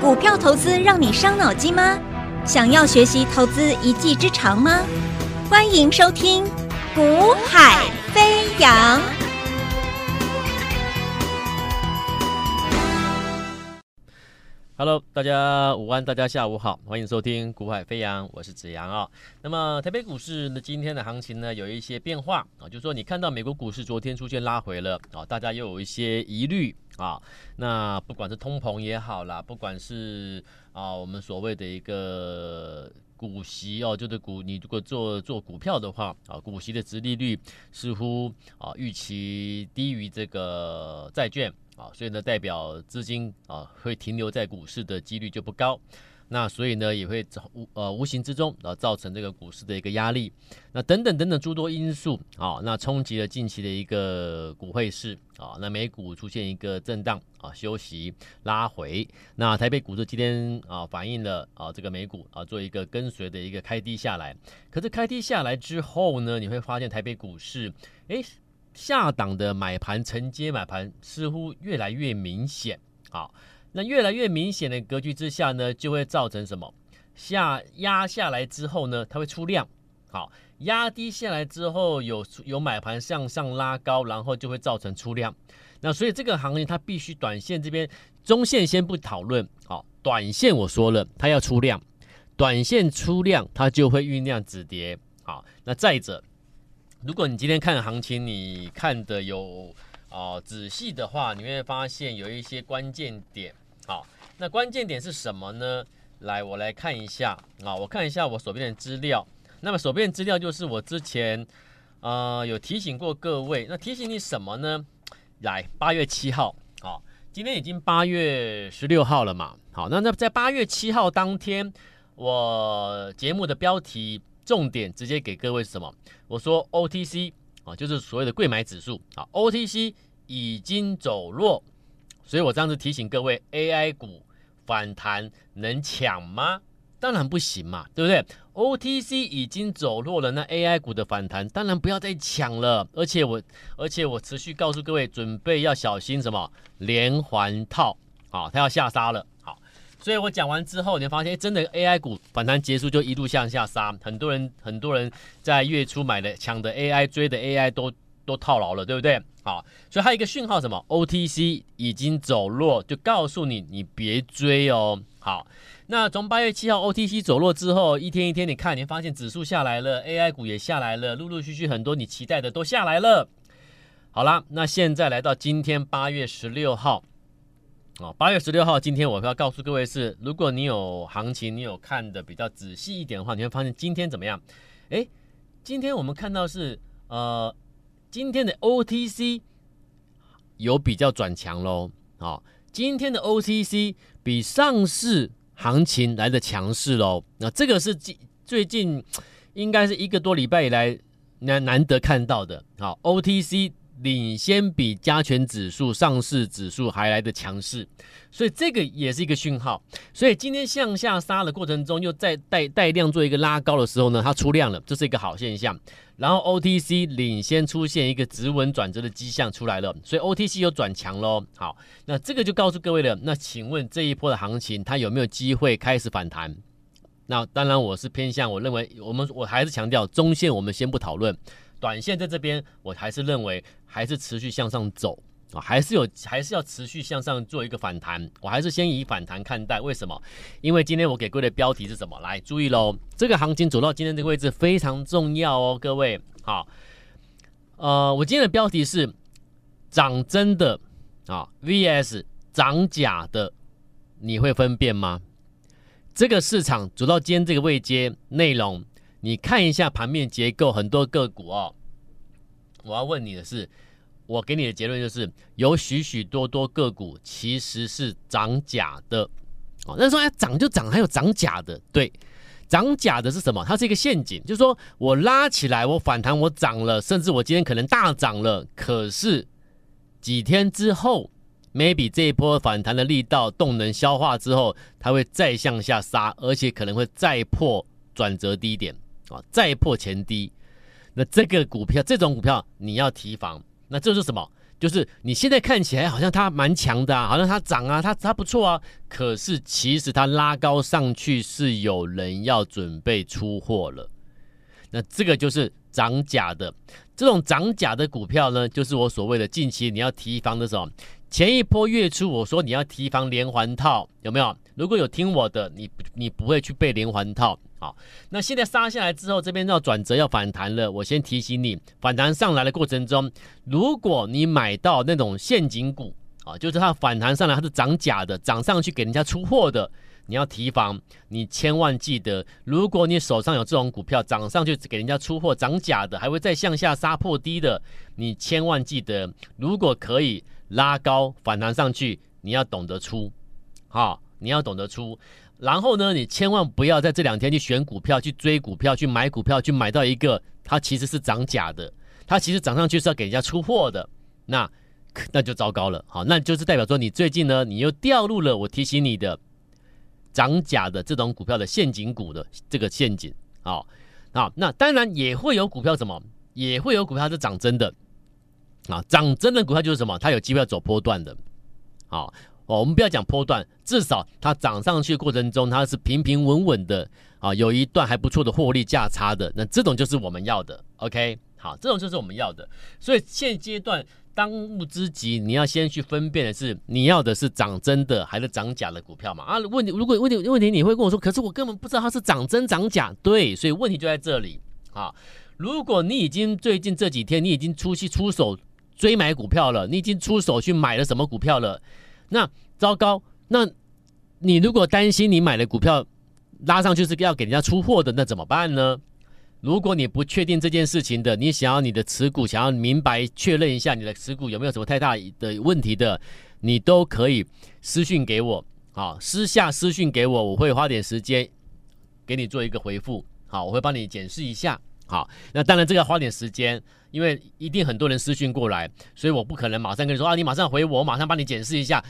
股票投资让你伤脑筋吗？想要学习投资一技之长吗？欢迎收听《股海飞扬》。Hello，大家午安，大家下午好，欢迎收听《股海飞扬》，我是子阳啊。那么台北股市呢，今天的行情呢有一些变化啊，就是说你看到美国股市昨天出现拉回了啊，大家又有一些疑虑啊。那不管是通膨也好啦，不管是啊我们所谓的一个股息哦，就是股你如果做做股票的话啊，股息的值利率似乎啊预期低于这个债券。啊，所以呢，代表资金啊会停留在股市的几率就不高，那所以呢也会无呃无形之中啊造成这个股市的一个压力，那等等等等诸多因素啊，那冲击了近期的一个股汇市啊，那美股出现一个震荡啊休息拉回，那台北股市今天啊反映了啊这个美股啊做一个跟随的一个开低下来，可是开低下来之后呢，你会发现台北股市诶。下档的买盘承接买盘似乎越来越明显，好，那越来越明显的格局之下呢，就会造成什么？下压下来之后呢，它会出量，好，压低下来之后有有买盘向上拉高，然后就会造成出量。那所以这个行情它必须短线这边中线先不讨论，好，短线我说了它要出量，短线出量它就会酝酿止跌，好，那再者。如果你今天看行情，你看的有哦、仔细的话，你会发现有一些关键点。好，那关键点是什么呢？来，我来看一下啊，我看一下我手边的资料。那么手边的资料就是我之前呃有提醒过各位，那提醒你什么呢？来，八月七号，好，今天已经八月十六号了嘛。好，那那在八月七号当天，我节目的标题。重点直接给各位什么？我说 OTC 啊，就是所谓的柜买指数啊，OTC 已经走弱，所以我这样子提醒各位，AI 股反弹能抢吗？当然不行嘛，对不对？OTC 已经走弱了，那 AI 股的反弹当然不要再抢了。而且我，而且我持续告诉各位，准备要小心什么连环套啊，它要下杀了。所以我讲完之后，你会发现，真的 AI 股反弹结束就一路向下杀，很多人很多人在月初买的抢的 AI 追的 AI 都都套牢了，对不对？好，所以还有一个讯号什么？OTC 已经走弱，就告诉你你别追哦。好，那从八月七号 OTC 走弱之后，一天一天你看，你发现指数下来了，AI 股也下来了，陆陆续续很多你期待的都下来了。好啦，那现在来到今天八月十六号。哦，八月十六号，今天我要告诉各位是，如果你有行情，你有看的比较仔细一点的话，你会发现今天怎么样？诶，今天我们看到是呃，今天的 OTC 有比较转强喽。哦，今天的 OTC 比上市行情来的强势喽。那这个是近最近应该是一个多礼拜以来难难得看到的。好，OTC。领先比加权指数、上市指数还来得强势，所以这个也是一个讯号。所以今天向下杀的过程中，又再带带量做一个拉高的时候呢，它出量了，这是一个好现象。然后 OTC 领先出现一个止稳转折的迹象出来了，所以 OTC 又转强喽。好，那这个就告诉各位了。那请问这一波的行情，它有没有机会开始反弹？那当然我是偏向，我认为我们我还是强调中线，我们先不讨论。短线在这边，我还是认为还是持续向上走啊，还是有还是要持续向上做一个反弹，我还是先以反弹看待。为什么？因为今天我给各位的标题是什么？来注意喽，这个行情走到今天这个位置非常重要哦，各位好。呃，我今天的标题是涨真的啊 VS 涨假的，你会分辨吗？这个市场走到今天这个位阶内容。你看一下盘面结构，很多个股哦。我要问你的是，我给你的结论就是，有许许多多个股其实是涨假的哦。那说哎，涨就涨，还有涨假的，对，涨假的是什么？它是一个陷阱，就是说我拉起来，我反弹，我涨了，甚至我今天可能大涨了，可是几天之后，maybe 这一波反弹的力道、动能消化之后，它会再向下杀，而且可能会再破转折低点。啊，再破前低，那这个股票，这种股票你要提防。那这是什么？就是你现在看起来好像它蛮强的啊，好像它涨啊，它它不错啊。可是其实它拉高上去是有人要准备出货了。那这个就是涨假的，这种涨假的股票呢，就是我所谓的近期你要提防的时候。前一波月初我说你要提防连环套，有没有？如果有听我的，你你不会去背连环套。好，那现在杀下来之后，这边要转折要反弹了。我先提醒你，反弹上来的过程中，如果你买到那种陷阱股啊，就是它反弹上来它是涨假的，涨上去给人家出货的。你要提防，你千万记得，如果你手上有这种股票涨上去给人家出货，涨假的，还会再向下杀破低的，你千万记得，如果可以拉高反弹上去，你要懂得出，好，你要懂得出。然后呢，你千万不要在这两天去选股票、去追股票、去买股票、去买到一个它其实是涨假的，它其实涨上去是要给人家出货的，那那就糟糕了。好，那就是代表说你最近呢，你又掉入了我提醒你的。涨假的这种股票的陷阱股的这个陷阱，好，好，那当然也会有股票什么，也会有股票是涨真的，啊，涨真的股票就是什么，它有机会要走波段的，好，哦，我们不要讲波段，至少它涨上去的过程中，它是平平稳稳的，啊，有一段还不错的获利价差的，那这种就是我们要的，OK，好，这种就是我们要的，所以现阶段。当务之急，你要先去分辨的是你要的是涨真的还是涨假的股票嘛？啊，问题如果问题问题你会跟我说，可是我根本不知道它是涨真涨假。对，所以问题就在这里啊。如果你已经最近这几天你已经出去出手追买股票了，你已经出手去买了什么股票了？那糟糕，那你如果担心你买的股票拉上去是要给人家出货的，那怎么办呢？如果你不确定这件事情的，你想要你的持股，想要明白确认一下你的持股有没有什么太大的问题的，你都可以私讯给我，好，私下私讯给我，我会花点时间给你做一个回复，好，我会帮你检视一下，好，那当然这个要花点时间，因为一定很多人私讯过来，所以我不可能马上跟你说啊，你马上回我，我马上帮你检视一下。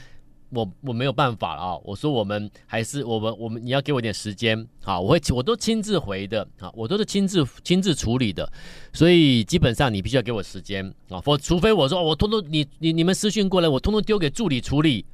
我我没有办法了啊！我说我们还是我们我们你要给我点时间啊！我会我都亲自回的啊！我都是亲自亲自处理的，所以基本上你必须要给我时间啊！否除非我说我通通你你你们私讯过来，我通通丢给助理处理，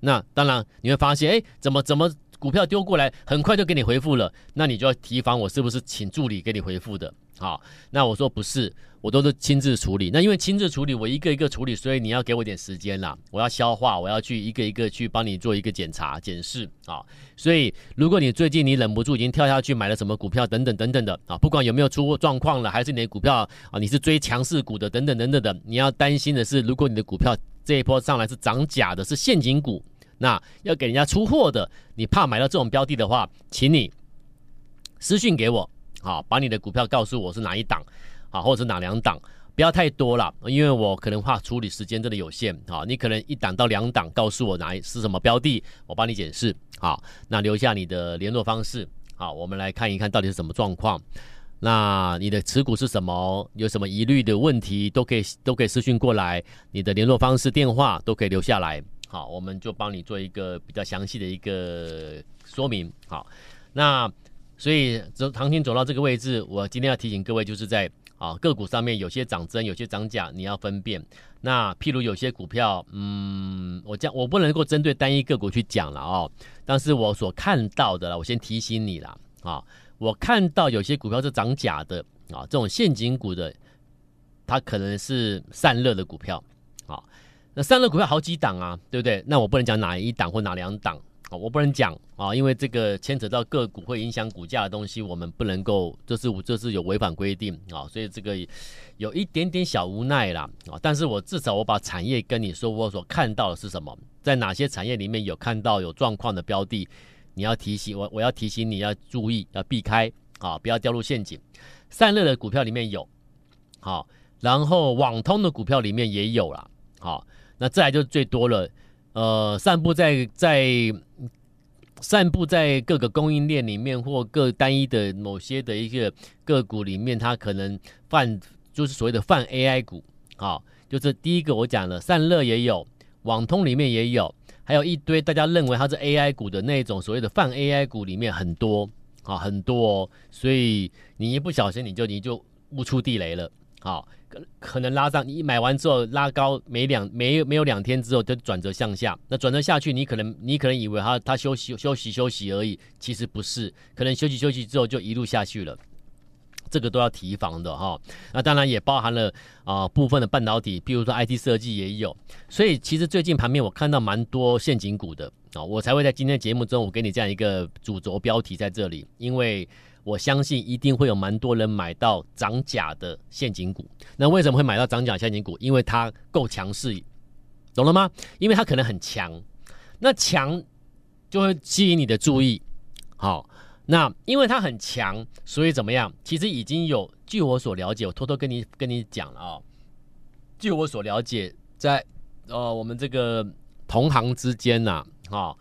那当然你会发现哎，怎么怎么股票丢过来很快就给你回复了，那你就要提防我是不是请助理给你回复的。好，那我说不是，我都是亲自处理。那因为亲自处理，我一个一个处理，所以你要给我点时间啦。我要消化，我要去一个一个去帮你做一个检查、检视啊。所以，如果你最近你忍不住已经跳下去买了什么股票等等等等的啊，不管有没有出过状况了，还是你的股票啊，你是追强势股的等等等等的，你要担心的是，如果你的股票这一波上来是涨假的，是陷阱股，那要给人家出货的，你怕买到这种标的的话，请你私讯给我。好，把你的股票告诉我是哪一档，好，或者是哪两档，不要太多了，因为我可能怕处理时间真的有限。好，你可能一档到两档，告诉我哪一是什么标的，我帮你解释。好，那留下你的联络方式。好，我们来看一看到底是什么状况。那你的持股是什么？有什么疑虑的问题，都可以都可以私讯过来。你的联络方式、电话都可以留下来。好，我们就帮你做一个比较详细的一个说明。好，那。所以走行情走到这个位置，我今天要提醒各位，就是在啊个股上面有些涨真，有些涨假，你要分辨。那譬如有些股票，嗯，我讲我不能够针对单一个股去讲了哦，但是我所看到的，我先提醒你了啊，我看到有些股票是涨假的啊，这种陷阱股的，它可能是散热的股票，那散热股票好几档啊，对不对？那我不能讲哪一档或哪两档啊。我不能讲啊，因为这个牵扯到个股会影响股价的东西，我们不能够，这是我这是有违反规定啊，所以这个有一点点小无奈啦啊。但是我至少我把产业跟你说，我所看到的是什么，在哪些产业里面有看到有状况的标的，你要提醒我，我要提醒你要注意，要避开啊，不要掉入陷阱。散热的股票里面有，好，然后网通的股票里面也有啦，好，那再来就最多了。呃，散布在在散布在各个供应链里面，或各单一的某些的一个个股里面，它可能泛就是所谓的泛 AI 股，好，就是第一个我讲了，散热也有，网通里面也有，还有一堆大家认为它是 AI 股的那种所谓的泛 AI 股里面很多，啊，很多哦，所以你一不小心你就你就误触地雷了，好，可可能拉上你买完之后拉高没两没没有两天之后就转折向下，那转折下去，你可能你可能以为它它休息休息休息而已，其实不是，可能休息休息之后就一路下去了，这个都要提防的哈。那当然也包含了啊、部分的半导体，比如说 IT 设计也有，所以其实最近盘面我看到蛮多陷阱股的啊，我才会在今天节目中我给你这样一个主轴标题在这里，因为。我相信一定会有蛮多人买到涨假的陷阱股。那为什么会买到涨假陷阱股？因为它够强势，懂了吗？因为它可能很强，那强就会吸引你的注意。好，那因为它很强，所以怎么样？其实已经有，据我所了解，我偷偷跟你跟你讲了啊、哦。据我所了解，在呃我们这个同行之间呐、啊，哈、哦，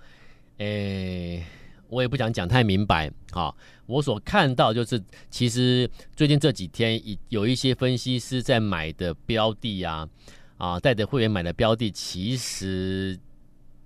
诶。我也不想讲太明白，啊，我所看到就是，其实最近这几天有一些分析师在买的标的啊，啊，带着会员买的标的，其实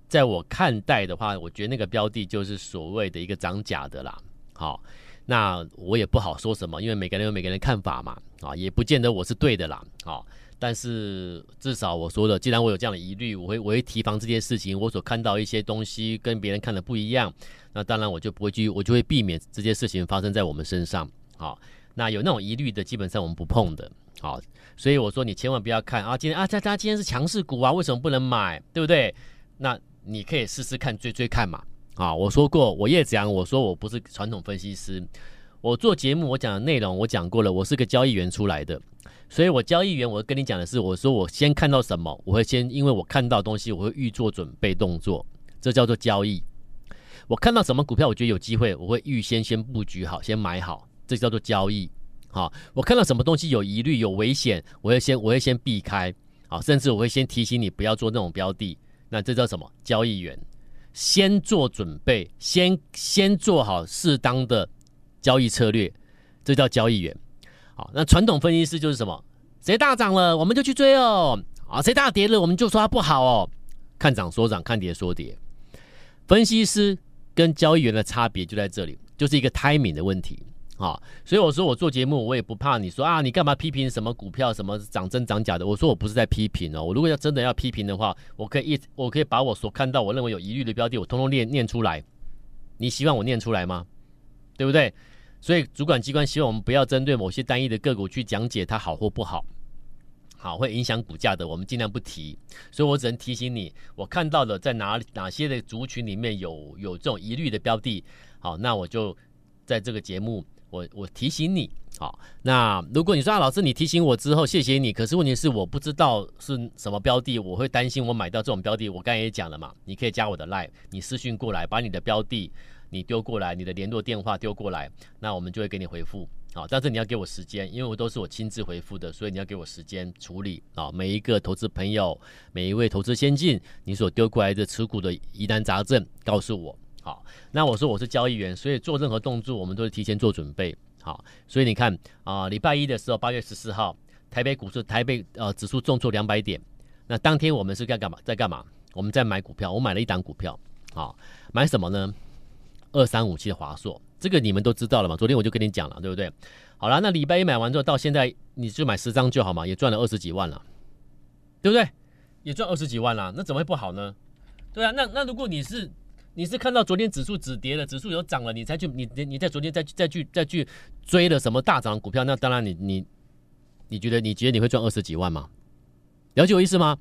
在我看待的话，我觉得那个标的就是所谓的一个涨假的啦，好，那我也不好说什么，因为每个人有每个人看法嘛，啊，也不见得我是对的啦，啊。但是至少我说了，既然我有这样的疑虑，我会我会提防这件事情。我所看到一些东西跟别人看的不一样，那当然我就不会去，我就会避免这件事情发生在我们身上。好，那有那种疑虑的，基本上我们不碰的。好，所以我说你千万不要看啊，今天啊，他他今天是强势股啊，为什么不能买？对不对？那你可以试试看，追追看嘛。啊，我说过，我叶子阳，我说我不是传统分析师，我做节目我讲的内容我讲过了，我是个交易员出来的。所以，我交易员，我跟你讲的是，我说我先看到什么，我会先，因为我看到东西，我会预做准备动作，这叫做交易。我看到什么股票，我觉得有机会，我会预先先布局好，先买好，这叫做交易。好，我看到什么东西有疑虑、有危险，我会先，我会先避开。好，甚至我会先提醒你不要做那种标的。那这叫什么？交易员先做准备，先先做好适当的交易策略，这叫交易员。好，那传统分析师就是什么？谁大涨了，我们就去追哦。啊，谁大跌了，我们就说它不好哦。看涨说涨，看跌说跌。分析师跟交易员的差别就在这里，就是一个 timing 的问题。啊，所以我说我做节目，我也不怕你说啊，你干嘛批评什么股票，什么涨真涨假的？我说我不是在批评哦。我如果要真的要批评的话，我可以一，我可以把我所看到我认为有疑虑的标的，我通通念念出来。你希望我念出来吗？对不对？所以主管机关希望我们不要针对某些单一的个股去讲解它好或不好，好会影响股价的，我们尽量不提。所以我只能提醒你，我看到了在哪哪些的族群里面有有这种疑虑的标的，好，那我就在这个节目，我我提醒你，好，那如果你说啊，老师你提醒我之后，谢谢你，可是问题是我不知道是什么标的，我会担心我买到这种标的，我刚才也讲了嘛，你可以加我的 line，你私讯过来，把你的标的。你丢过来，你的联络电话丢过来，那我们就会给你回复。好，但是你要给我时间，因为我都是我亲自回复的，所以你要给我时间处理啊。每一个投资朋友，每一位投资先进，你所丢过来的持股的疑难杂症，告诉我。好，那我说我是交易员，所以做任何动作，我们都是提前做准备。好，所以你看啊，礼拜一的时候，八月十四号，台北股市台北呃指数重挫两百点，那当天我们是在干嘛？在干嘛？我们在买股票，我买了一档股票。好，买什么呢？二三五七的华硕，这个你们都知道了嘛？昨天我就跟你讲了，对不对？好了，那礼拜一买完之后，到现在你就买十张就好嘛，也赚了二十几万了，对不对？也赚二十几万了，那怎么会不好呢？对啊，那那如果你是你是看到昨天指数止跌了，指数有涨了，你才去你你你在昨天再再去再去追了什么大涨的股票，那当然你你你觉得你觉得你会赚二十几万吗？了解我意思吗？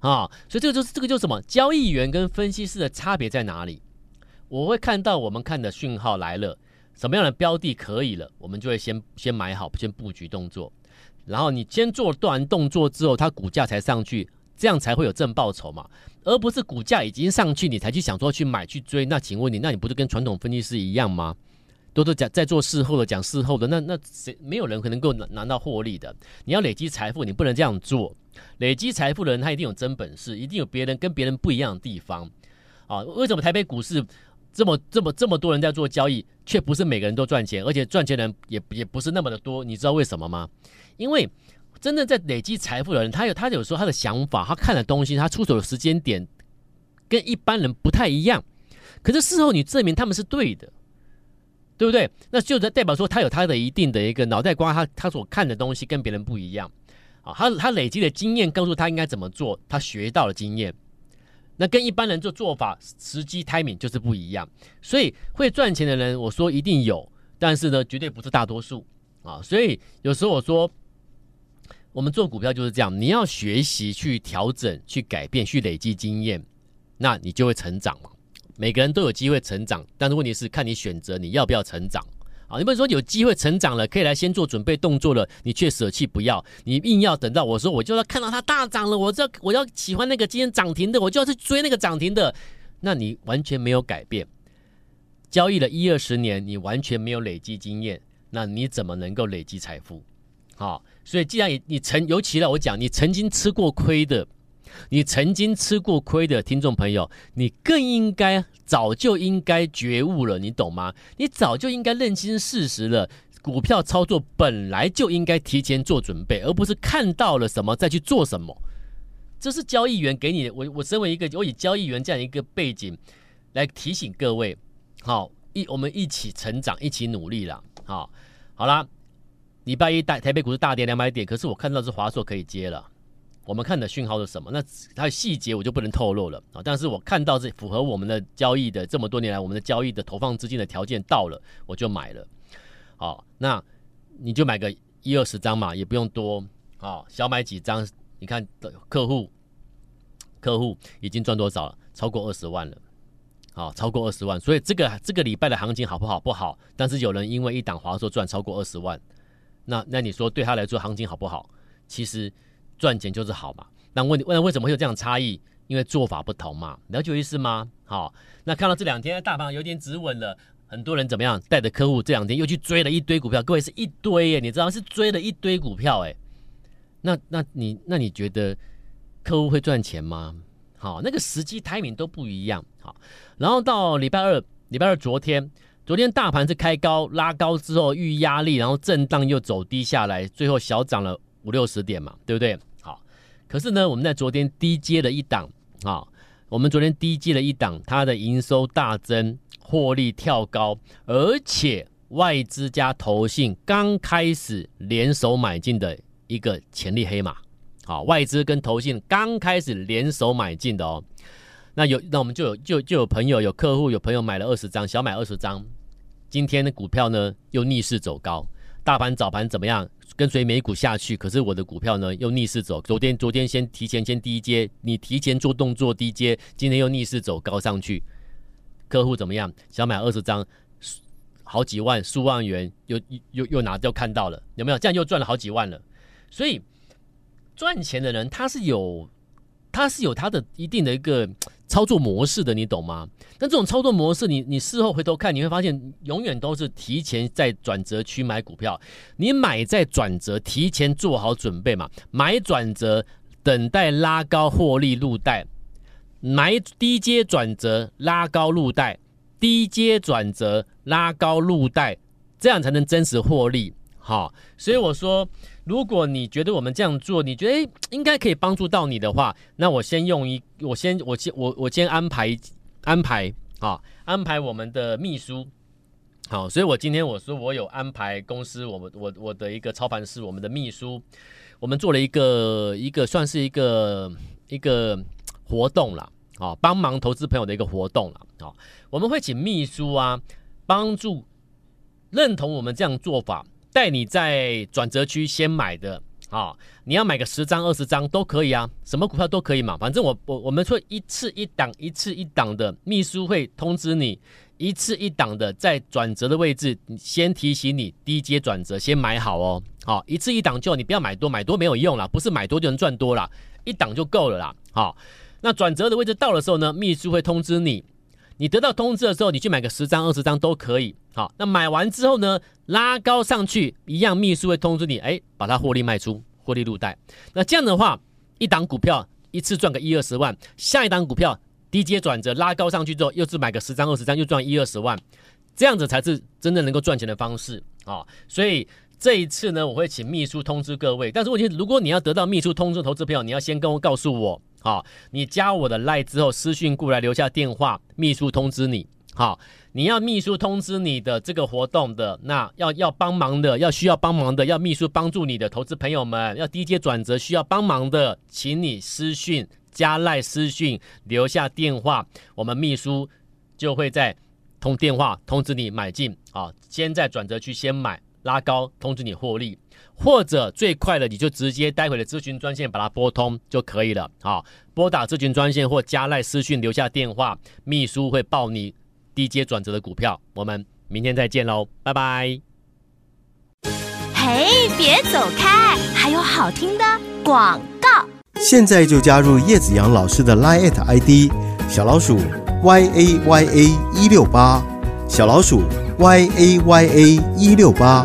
啊，所以这个就是这个就是什么？交易员跟分析师的差别在哪里？我会看到我们看的讯号来了，什么样的标的可以了，我们就会先先买好，先布局动作。然后你先做断动作之后，它股价才上去，这样才会有正报酬嘛，而不是股价已经上去你才去想说去买去追。那请问你，那你不是跟传统分析师一样吗？都是讲在做事后的讲事后的，那那谁没有人可能够拿拿到获利的？你要累积财富，你不能这样做。累积财富的人他一定有真本事，一定有别人跟别人不一样的地方啊。为什么台北股市？这么这么这么多人在做交易，却不是每个人都赚钱，而且赚钱的人也也不是那么的多。你知道为什么吗？因为真正在累积财富的人，他有他有时候他的想法，他看的东西，他出手的时间点跟一般人不太一样。可是事后你证明他们是对的，对不对？那就代表说他有他的一定的一个脑袋瓜，他他所看的东西跟别人不一样啊。他他累积的经验告诉他应该怎么做，他学到了经验，那跟一般人做做法时机 timing 就是不一样。所以会赚钱的人，我说一定有，但是呢，绝对不是大多数啊。所以有时候我说。我们做股票就是这样，你要学习去调整、去改变、去累积经验，那你就会成长嘛。每个人都有机会成长，但是问题是看你选择你要不要成长啊。你不能说有机会成长了，可以来先做准备动作了，你却舍弃不要，你硬要等到我说我就要看到它大涨了，我要我要喜欢那个今天涨停的，我就要去追那个涨停的，那你完全没有改变。交易了一二十年，你完全没有累积经验，那你怎么能够累积财富？好。所以，既然你你曾，尤其了，我讲你曾经吃过亏的，你曾经吃过亏的听众朋友，你更应该早就应该觉悟了，你懂吗？你早就应该认清事实了。股票操作本来就应该提前做准备，而不是看到了什么再去做什么。这是交易员给你的，我我身为一个我以交易员这样一个背景来提醒各位，好，一我们一起成长，一起努力了，好，好啦。礼拜一大台北股市大跌两百点，可是我看到是华硕可以接了。我们看的讯号是什么？那它的细节我就不能透露了啊。但是我看到是符合我们的交易的这么多年来我们的交易的投放资金的条件到了，我就买了。好，那你就买个一二十张嘛，也不用多啊，小买几张。你看的客户，客户已经赚多少了？超过二十万了。好，超过二十万。所以这个这个礼拜的行情好不好？不好。但是有人因为一档华硕赚超过二十万。那那你说对他来说行情好不好？其实赚钱就是好嘛。那问你问为什么会有这样差异？因为做法不同嘛。了解意思吗？好，那看到这两天大盘有点止稳了，很多人怎么样带着客户这两天又去追了一堆股票，各位是一堆耶，你知道是追了一堆股票哎。那那你那你觉得客户会赚钱吗？好，那个时机 timing 都不一样。好，然后到礼拜二，礼拜二昨天。昨天大盘是开高拉高之后遇压力，然后震荡又走低下来，最后小涨了五六十点嘛，对不对？好，可是呢，我们在昨天低接了一档啊，我们昨天低接了一档，它的营收大增，获利跳高，而且外资加投信刚开始联手买进的一个潜力黑马，好，外资跟投信刚开始联手买进的哦。那有，那我们就有就就有朋友有客户有朋友买了二十张，小买二十张。今天的股票呢又逆势走高，大盘早盘怎么样？跟随美股下去，可是我的股票呢又逆势走。昨天昨天先提前先低阶，你提前做动作低阶，今天又逆势走高上去。客户怎么样？想买二十张，好几万数万元又又又拿掉看到了，有没有？这样又赚了好几万了。所以赚钱的人他是有。它是有它的一定的一个 操作模式的，你懂吗？那这种操作模式你，你你事后回头看，你会发现永远都是提前在转折区买股票。你买在转折，提前做好准备嘛。买转折，等待拉高获利入袋；买低阶转折，拉高入袋；低阶转折，拉高入袋，这样才能真实获利。好，所以我说。如果你觉得我们这样做，你觉得应该可以帮助到你的话，那我先用一，我先我先我我先安排安排啊，安排我们的秘书，好，所以我今天我说我有安排公司，我们我我的一个操盘师，我们的秘书，我们做了一个一个算是一个一个活动了，啊，帮忙投资朋友的一个活动了，啊，我们会请秘书啊帮助认同我们这样做法。带你在转折区先买的啊，你要买个十张二十张都可以啊，什么股票都可以嘛，反正我我我们说一次一档一次一档的，秘书会通知你一次一档的在转折的位置先提醒你低阶转折先买好哦，好，一次一档就你不要买多，买多没有用啦，不是买多就能赚多啦，一档就够了啦，好，那转折的位置到的时候呢，秘书会通知你。你得到通知的时候，你去买个十张、二十张都可以。好，那买完之后呢，拉高上去一样，秘书会通知你，哎，把它获利卖出，获利入袋。那这样的话，一档股票一次赚个一二十万，下一档股票低阶转折拉高上去之后，又是买个十张、二十张，又赚一二十万，这样子才是真正能够赚钱的方式啊。所以这一次呢，我会请秘书通知各位。但是问题，如果你要得到秘书通知投资朋友，你要先跟我告诉我。好，你加我的赖之后，私讯过来留下电话，秘书通知你。好，你要秘书通知你的这个活动的，那要要帮忙的，要需要帮忙的，要秘书帮助你的投资朋友们，要低阶转折需要帮忙的，请你私讯加赖私讯留下电话，我们秘书就会在通电话通知你买进啊，先在转折区先买拉高，通知你获利。或者最快的，你就直接待会的咨询专线把它拨通就可以了。好，拨打咨询专线或加赖私讯留下电话，秘书会报你低阶转折的股票。我们明天再见喽，拜拜。嘿，别走开，还有好听的广告。现在就加入叶子阳老师的 Line ID 小老鼠 y a y a 一六八，小老鼠 y a y a 一六八，